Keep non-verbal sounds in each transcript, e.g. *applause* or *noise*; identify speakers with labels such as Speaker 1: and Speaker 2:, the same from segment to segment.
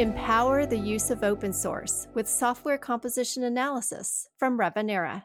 Speaker 1: Empower the use of open source with software composition analysis from Revenera.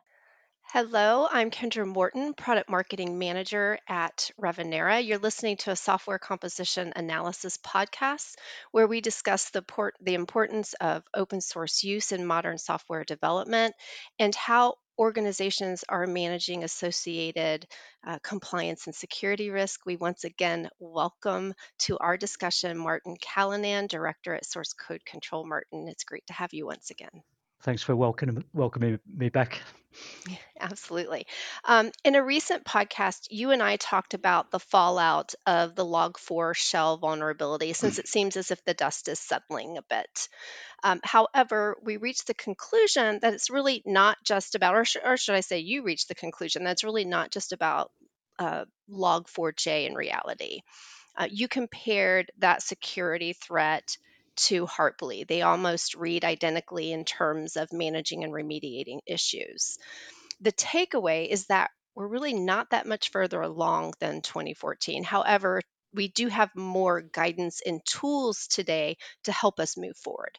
Speaker 2: Hello, I'm Kendra Morton, Product Marketing Manager at Revenera. You're listening to a software composition analysis podcast where we discuss the, port, the importance of open source use in modern software development and how organizations are managing associated uh, compliance and security risk. We once again welcome to our discussion Martin Callinan, Director at Source Code Control. Martin, it's great to have you once again.
Speaker 3: Thanks for welcoming welcoming me back. *laughs*
Speaker 2: Absolutely. Um, in a recent podcast, you and I talked about the fallout of the Log4Shell vulnerability, since it seems as if the dust is settling a bit. Um, however, we reached the conclusion that it's really not just about, or, sh- or should I say, you reached the conclusion that it's really not just about uh, Log4j in reality. Uh, you compared that security threat to Heartbleed. They almost read identically in terms of managing and remediating issues. The takeaway is that we're really not that much further along than 2014. However, we do have more guidance and tools today to help us move forward.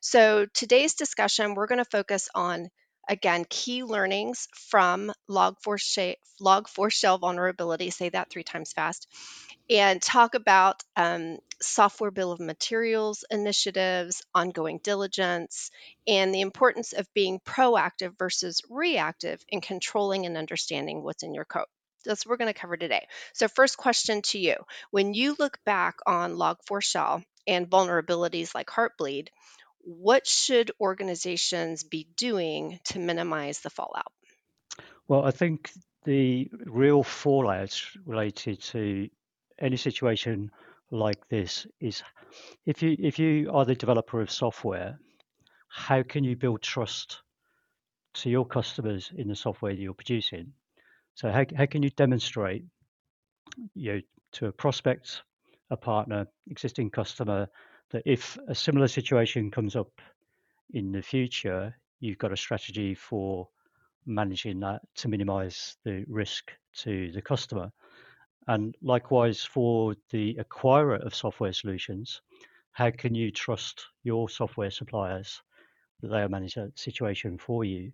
Speaker 2: So, today's discussion, we're going to focus on again key learnings from log4 sh- Log4Shell vulnerability say that three times fast and talk about um, software bill of materials initiatives, ongoing diligence, and the importance of being proactive versus reactive in controlling and understanding what's in your code. That's what we're going to cover today. So, first question to you When you look back on Log4Shell and vulnerabilities like Heartbleed, what should organizations be doing to minimize the fallout?
Speaker 3: Well, I think the real fallout related to any situation like this is if you if you are the developer of software, how can you build trust to your customers in the software that you're producing? So how how can you demonstrate you know, to a prospect, a partner, existing customer that if a similar situation comes up in the future, you've got a strategy for managing that to minimize the risk to the customer. And likewise, for the acquirer of software solutions, how can you trust your software suppliers that they'll manage that situation for you?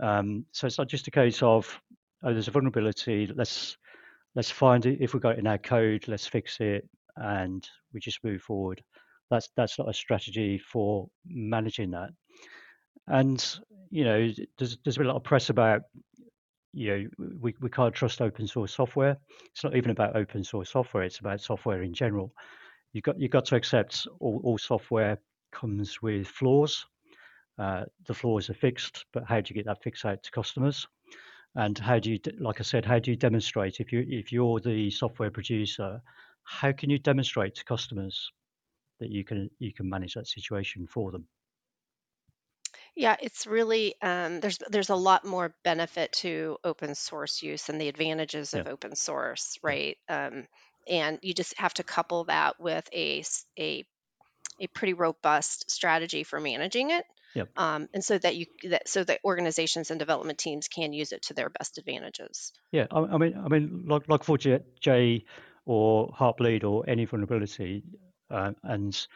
Speaker 3: Um, so it's not just a case of oh, there's a vulnerability. Let's let's find it. If we got it in our code, let's fix it, and we just move forward. That's that's not a strategy for managing that. And you know, there's there's been a lot of press about you know, we, we can't trust open source software. It's not even about open source software, it's about software in general. You've got, you've got to accept all, all software comes with flaws. Uh, the flaws are fixed, but how do you get that fixed out to customers? And how do you, like I said, how do you demonstrate if you if you're the software producer, how can you demonstrate to customers that you can you can manage that situation for them?
Speaker 2: Yeah, it's really um, there's there's a lot more benefit to open source use and the advantages
Speaker 3: Yeah.
Speaker 2: of open source, right? Um, and you just have to couple that with a a a pretty robust strategy for managing it,
Speaker 3: Yep.
Speaker 2: um, and so that you that so that organizations and development teams can use it to their best advantages.
Speaker 3: Yeah, I, I mean, I mean, like like for J, J or Heartbleed or any vulnerability, uh, and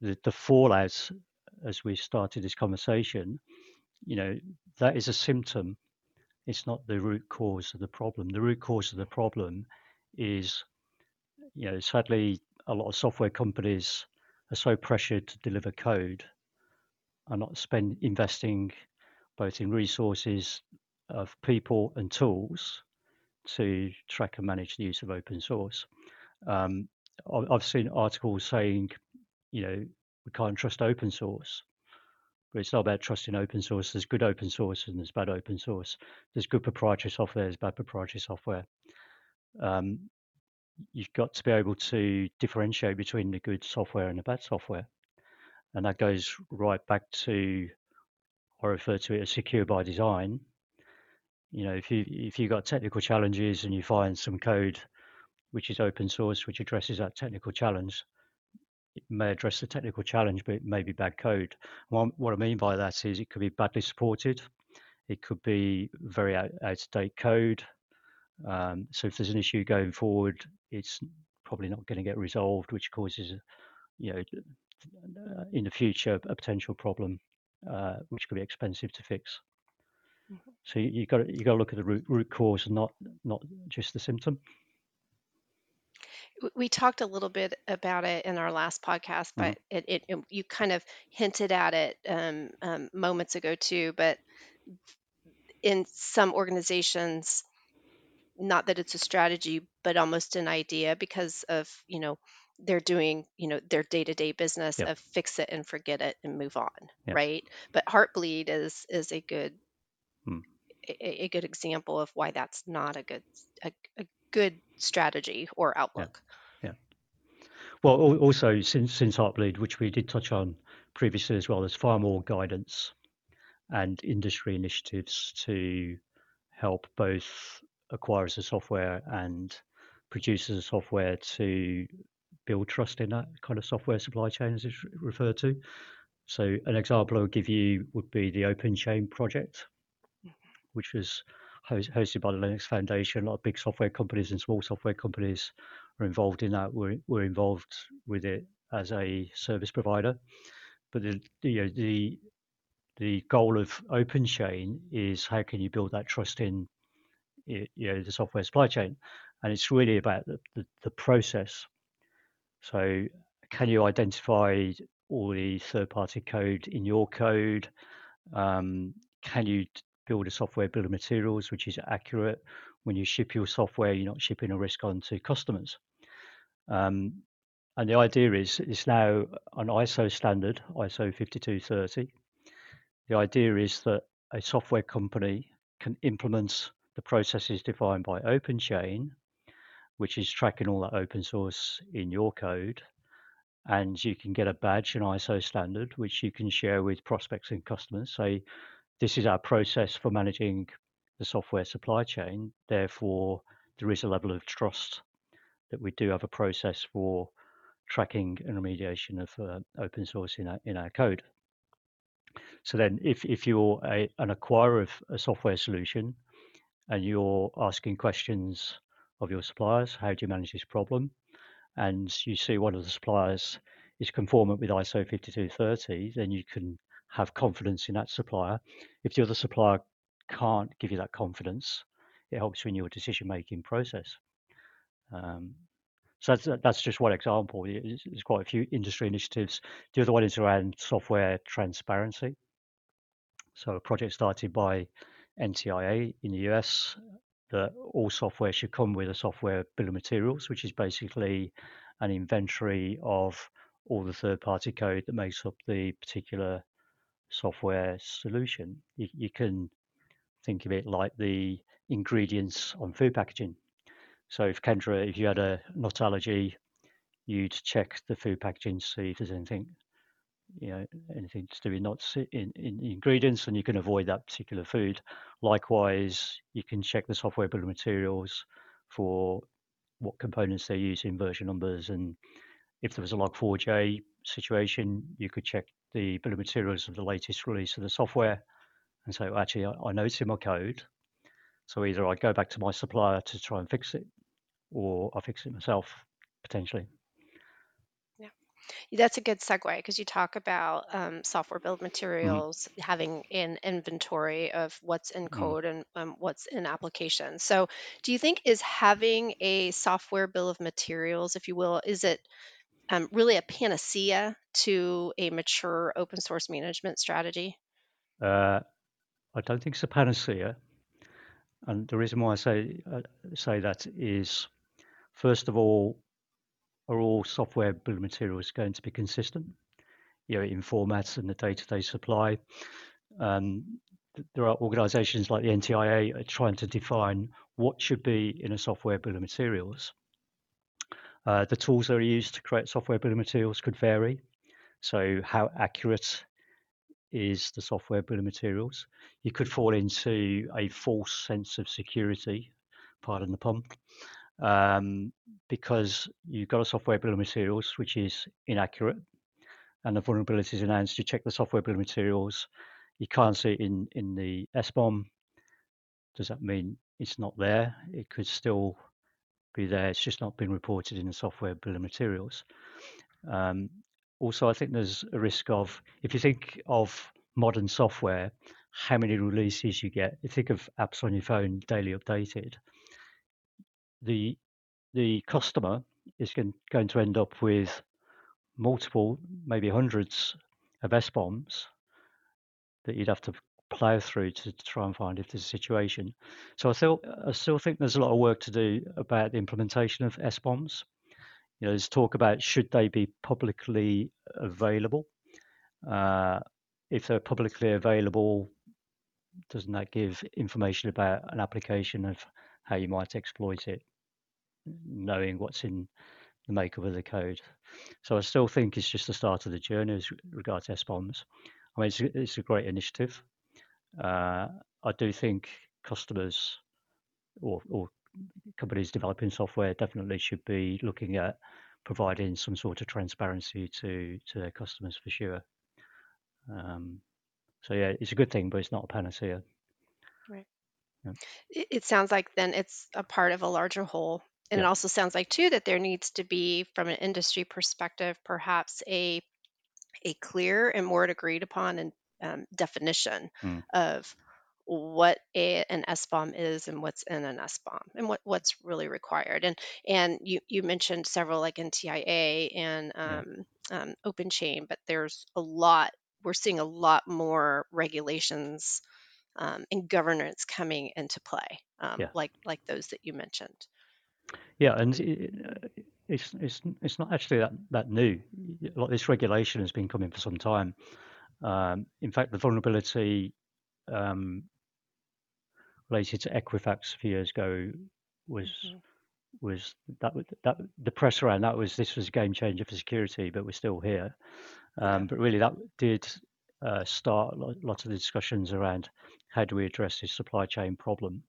Speaker 3: the the fallout as we started this conversation, you know, that is a symptom. It's not the root cause of the problem. The root cause of the problem is, you know, sadly, a lot of software companies are so pressured to deliver code, are not spend investing both in resources of people and tools to track and manage the use of open source. Um, I've seen articles saying, you know, we can't trust open source. But it's not about trusting open source. There's good open source and there's bad open source. There's good proprietary software, there's bad proprietary software. Um, you've got to be able to differentiate between the good software and the bad software. And that goes right back to, I refer to it as secure by design. You know, if you if you've got technical challenges and you find some code which is open source, which addresses that technical challenge, it may address the technical challenge, but it may be bad code. What, what I mean by that is it could be badly supported, it could be very out, out of date code. Um, so if there's an issue going forward, it's probably not going to get resolved, which causes you know, in the future, a potential problem uh, which could be expensive to fix. Mm-hmm. So you, you got you got to look at the root root cause and not not just the symptom.
Speaker 2: We talked a little bit about it in our last podcast, mm-hmm. but mm-hmm. it, it, it, you kind of hinted at it um, um, moments ago too. But in some organizations, not that it's a strategy, but almost an idea because of you know they're doing you know their day-to-day business yep. of fix it and forget it and move on yep. right but heartbleed is is a good hmm. a, a, good example of why that's not a good a, a good strategy or outlook
Speaker 3: yeah. yeah well also since since heartbleed which we did touch on previously as well there's far more guidance and industry initiatives to help both acquirers of software and producers of software to build trust in that kind of software supply chain, as it's referred to. So, an example I would give you would be the OpenChain project, mm-hmm. which was hosted by the Linux Foundation. A lot of big software companies and small software companies are involved in that. We're, we're involved with it as a service provider. But the, you know, the the goal of OpenChain is how can you build that trust in you know the software supply chain, and it's really about the, the, the process so can you identify all the third-party code in your code? Um, can you build a software bill of materials which is accurate? When you ship your software, you're not shipping a risk onto customers. Um, and the idea is it's now an ISO standard, ISO 5230. The idea is that a software company can implement the processes defined by OpenChain which is tracking all that open source in your code. And you can get a badge, an ISO standard, which you can share with prospects and customers. Say, this is our process for managing the software supply chain. Therefore, there is a level of trust that we do have a process for tracking and remediation of uh, open source in our, in our code. So then, if, if you're a, an acquirer of a software solution and you're asking questions of your suppliers. How do you manage this problem? And you see one of the suppliers is conformant with ISO 5230, then you can have confidence in that supplier. If the other supplier can't give you that confidence, it helps you in your decision making process. Um, so that's, that's just one example. There's quite a few industry initiatives. The other one is around software transparency. So a project started by NTIA in the US that all software should come with a software bill of materials, which is basically an inventory of all the third party code that makes up the particular software solution. You, you can think of it like the ingredients on food packaging. So if Kendra, if you had a nut allergy, you'd check the food packaging to see if there's anything you know anything to do with nuts in, in ingredients and you can avoid that particular food likewise you can check the software bill of materials for what components they're using version numbers and if there was a log4j situation you could check the bill of materials of the latest release of the software and say well, actually I, I know it's in my code so either i go back to my supplier to try and fix it or i fix it myself potentially Yeah.
Speaker 2: that's a good segue because you talk about um, software build mm-hmm. materials having an inventory of what's in mm-hmm. code and um, what's in application. So, do you think is having a software bill of materials, if you will, is it um, really a panacea to a mature open source management strategy?
Speaker 3: Uh, I don't think it's a panacea, and the reason why I say uh, say that is, first of all, are all software bill of materials going to be consistent, you know, in formats and the day-to-day supply? Um, there are organizations like the NTIA are trying to define what should be in a software bill of materials. Uh, the tools that are used to create software bill of materials could vary. So, how accurate is the software bill of materials? You could fall into a false sense of security, pardon the pun, um, because you've got a software bill of materials which is inaccurate and the vulnerabilities announced. You check the software bill of materials, you can't see it in, in the SBOM. Does that mean it's not there? It could still be there, it's just not been reported in the software bill of materials. Um, also, I think there's a risk of if you think of modern software, how many releases you get. You think of apps on your phone daily updated. The the customer is going, going to end up with multiple, maybe hundreds of SBOMs that you'd have to plow through to, to, try and find if there's a situation. So I still I still think there's a lot of work to do about the implementation of SBOMs. You know, there's talk about should they be publicly available. Uh, if they're publicly available, doesn't that give information about an application of how you might exploit it, knowing what's in the makeup of the code? So I still think it's just the start of the journey as regards SBOMs. I mean, it's, it's a great initiative. Uh, I do think customers or, or companies developing software definitely should be looking at providing some sort of transparency to to their customers for sure. Um, so yeah, it's a good thing, but it's not a panacea.
Speaker 2: Right. Yeah. It, it sounds like then it's a part of a larger whole. And yeah. it also sounds like too that there needs to be, from an industry perspective, perhaps a a clear and more agreed upon and um, definition mm. of what a, an SBOM is and what's in an SBOM and what, what's really required. And and you, you mentioned several like NTIA and um, yeah. um, OpenChain, but there's a lot we're seeing a lot more regulations um, and governance coming into play, um, yeah. like like those that you mentioned.
Speaker 3: Yeah, and it's it's it's not actually that that new. Like this regulation has been coming for some time. Um, in fact, the vulnerability um, related to Equifax a few years ago was mm-hmm. was that that the press around that was this was a game changer for security, but we're still here. Um, but really, that did uh, start lots of the discussions around how do we address this supply chain problem.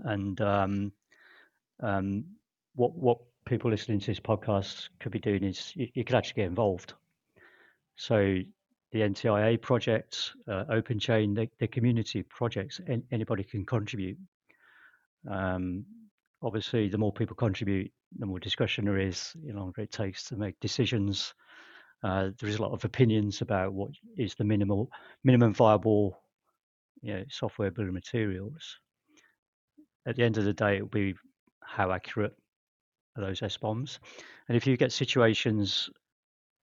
Speaker 3: And um, um, what what people listening to this podcast could be doing is you, you could actually get involved. So the NTIA projects, uh, OpenChain, the, the community projects, and anybody can contribute. Um, obviously, the more people contribute, the more discussion there is, the longer it takes to make decisions uh, there is a lot of opinions about what is the minimal minimum viable you know, software building materials. At the end of the day, it will be how accurate are those SBOMs. And if you get situations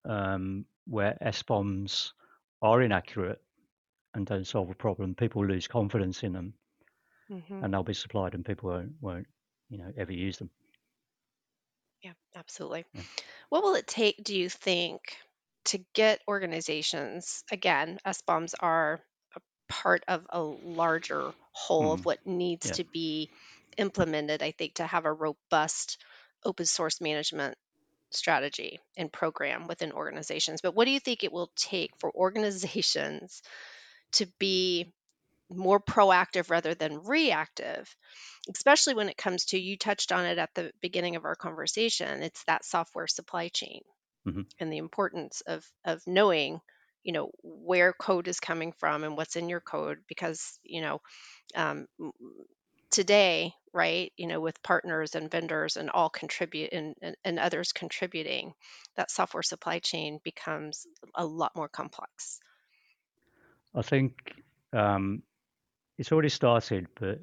Speaker 3: um, where SBOMs are inaccurate and don't solve a problem, people lose confidence in them, mm-hmm. and they'll be supplied, and people won't, won't, you know, ever use them.
Speaker 2: Yeah, absolutely. Yeah. What will it take, do you think, to get organizations, again, SBOMs are a part of a larger whole of mm-hmm. what needs Yeah. to be implemented, I think, to have a robust open source management strategy and program within organizations. But what do you think it will take for organizations to be more proactive rather than reactive, especially when it comes to, you touched on it at the beginning of our conversation, it's that software supply chain mm-hmm. and the importance of of knowing you know where code is coming from and what's in your code because you know um, today right you know with partners and vendors and all contribute and, and, and others contributing that software supply chain becomes a lot more complex
Speaker 3: i think um, it's already started but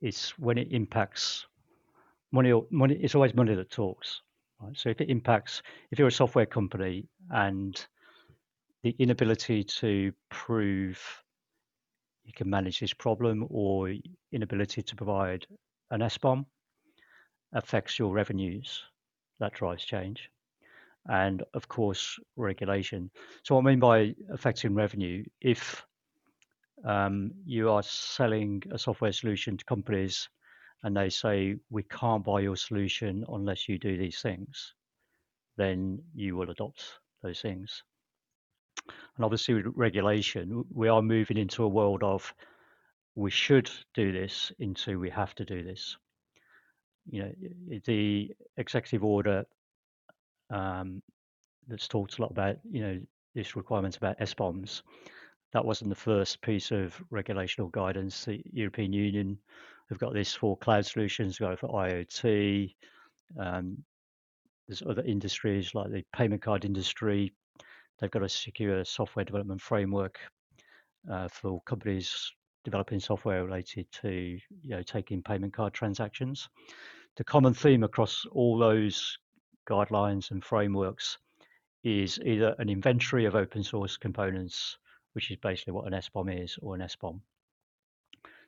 Speaker 3: it's when it impacts money or money it's always money that talks Right? So if it impacts, if you're a software company and the inability to prove you can manage this problem or inability to provide an SBOM affects your revenues, that drives change. And of course, regulation. So, what I mean by affecting revenue, if um, you are selling a software solution to companies and they say we can't buy your solution unless you do these things, then you will adopt those things. And obviously, with regulation, we are moving into a world of we should do this into we have to do this. You know, the executive order um, that's talked a lot about, you know, this requirement about SBOMs. That wasn't the first piece of regulation or guidance. The European Union We've got this for cloud solutions, go for IoT. Um, there's other industries like the payment card industry. They've got a secure software development framework uh, for companies developing software related to you know taking payment card transactions. The common theme across all those guidelines and frameworks is either an inventory of open source components, which is basically what an SBOM is, or an SBOM.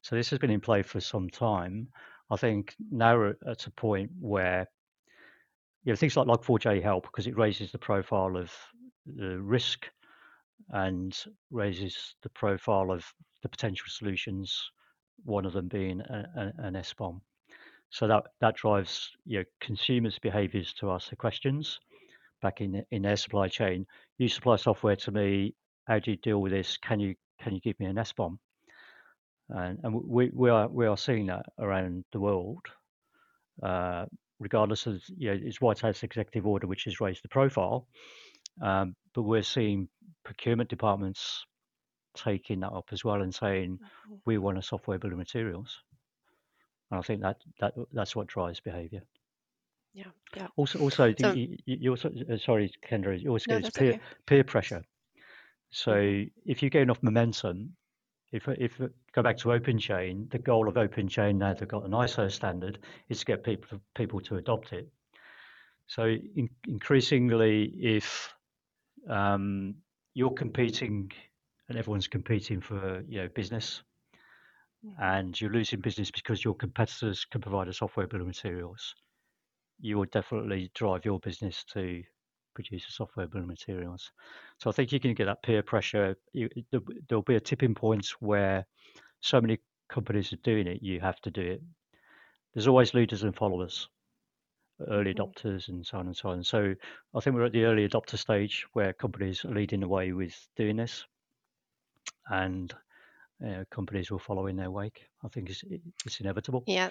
Speaker 3: So this has been in play for some time. I think now we're at a point where you know things like Log4j help because it raises the profile of the risk and raises the profile of the potential solutions. One of them being a, a, an SBOM. So that that drives you know, consumers' behaviours to ask the questions back in in their supply chain. You supply software to me. How do you deal with this? Can you can you give me an SBOM? And, and we, we are we are seeing that around the world, uh, regardless of you know it's White House executive order which has raised the profile, um, but we're seeing procurement departments taking that up as well and saying mm-hmm. we want a software bill of materials. And I think that that that's what drives behaviour.
Speaker 2: Yeah, yeah.
Speaker 3: Also, also, so, you, you, also uh, sorry, Kendra, you also no, get peer okay. peer pressure. So mm-hmm. if you get enough momentum, if if go back to OpenChain the goal of OpenChain now they've got an ISO standard is to get people people to adopt it. So in, increasingly, if um, you're competing and everyone's competing for you know business, and you're losing business because your competitors can provide a software bill of materials, you will definitely drive your business to produce a software bill of materials. So I think you can get that peer pressure. You, there'll be a tipping point where so many companies are doing it, you have to do it. There's always leaders and followers, early mm-hmm. adopters, and so on and so on. So I think we're at the early adopter stage where companies are leading the way with doing this. And uh, companies will follow in their wake. I think it's, it's inevitable.
Speaker 2: Yeah,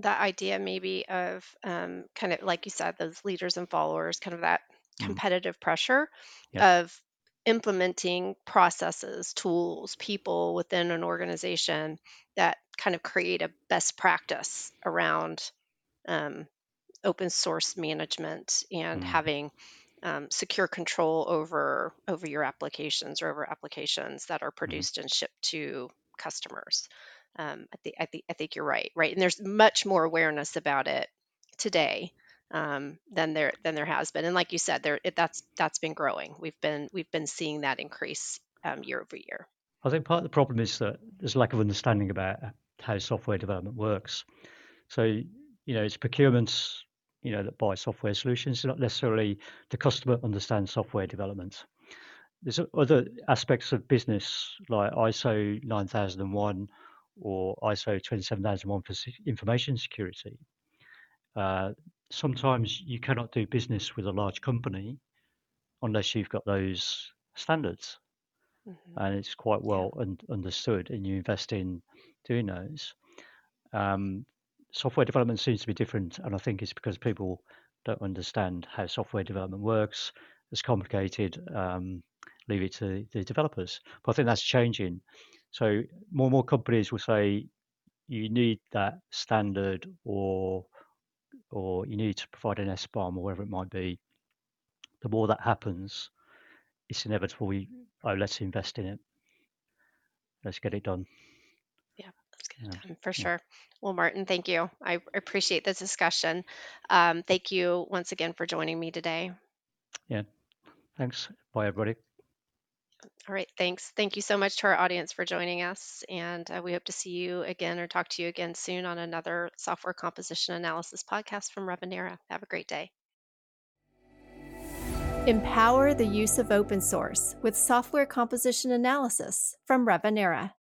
Speaker 2: that idea maybe of um, kind of like you said, those leaders and followers, kind of that mm. competitive mm. pressure yeah. of implementing processes, tools, people within an organization that kind of create a best practice around um, open source management and mm. having um, secure control over over your applications or over applications that are mm-hmm. produced and shipped to customers. Um, I think I think I think you're right, right? And there's much more awareness about it today um, than there than there has been. And like you said, there it, that's that's been growing. We've been we've been seeing that increase um, year over year.
Speaker 3: I think part of the problem is that there's a lack of understanding about how software development works. So you know, it's procurements you know that buy software solutions, not necessarily the customer understands software development. There's other aspects of business like ISO 9001 or ISO 27001 for information security. Uh, sometimes you cannot do business with a large company unless you've got those standards. Mm-hmm. And it's quite well un- understood, and you invest in doing those. Um, software development seems to be different, and I think it's because people don't understand how software development works. It's complicated. Um, leave it to the developers. But I think that's changing. So more and more companies will say you need that standard, or or you need to provide an SBOM or whatever it might be. The more that happens, it's inevitable. We oh, let's invest in it. Let's get it done.
Speaker 2: Yeah, let's get it done for yeah. sure. Well, Martin, thank you. I appreciate the discussion. Um, thank you once again for joining me today.
Speaker 3: Yeah, thanks. Bye, everybody.
Speaker 2: All right, thanks. Thank you so much to our audience for joining us. And uh, we hope to see you again or talk to you again soon on another software composition analysis podcast from Revenera. Have a great day.
Speaker 1: Empower the use of open source with software composition analysis from Revenera.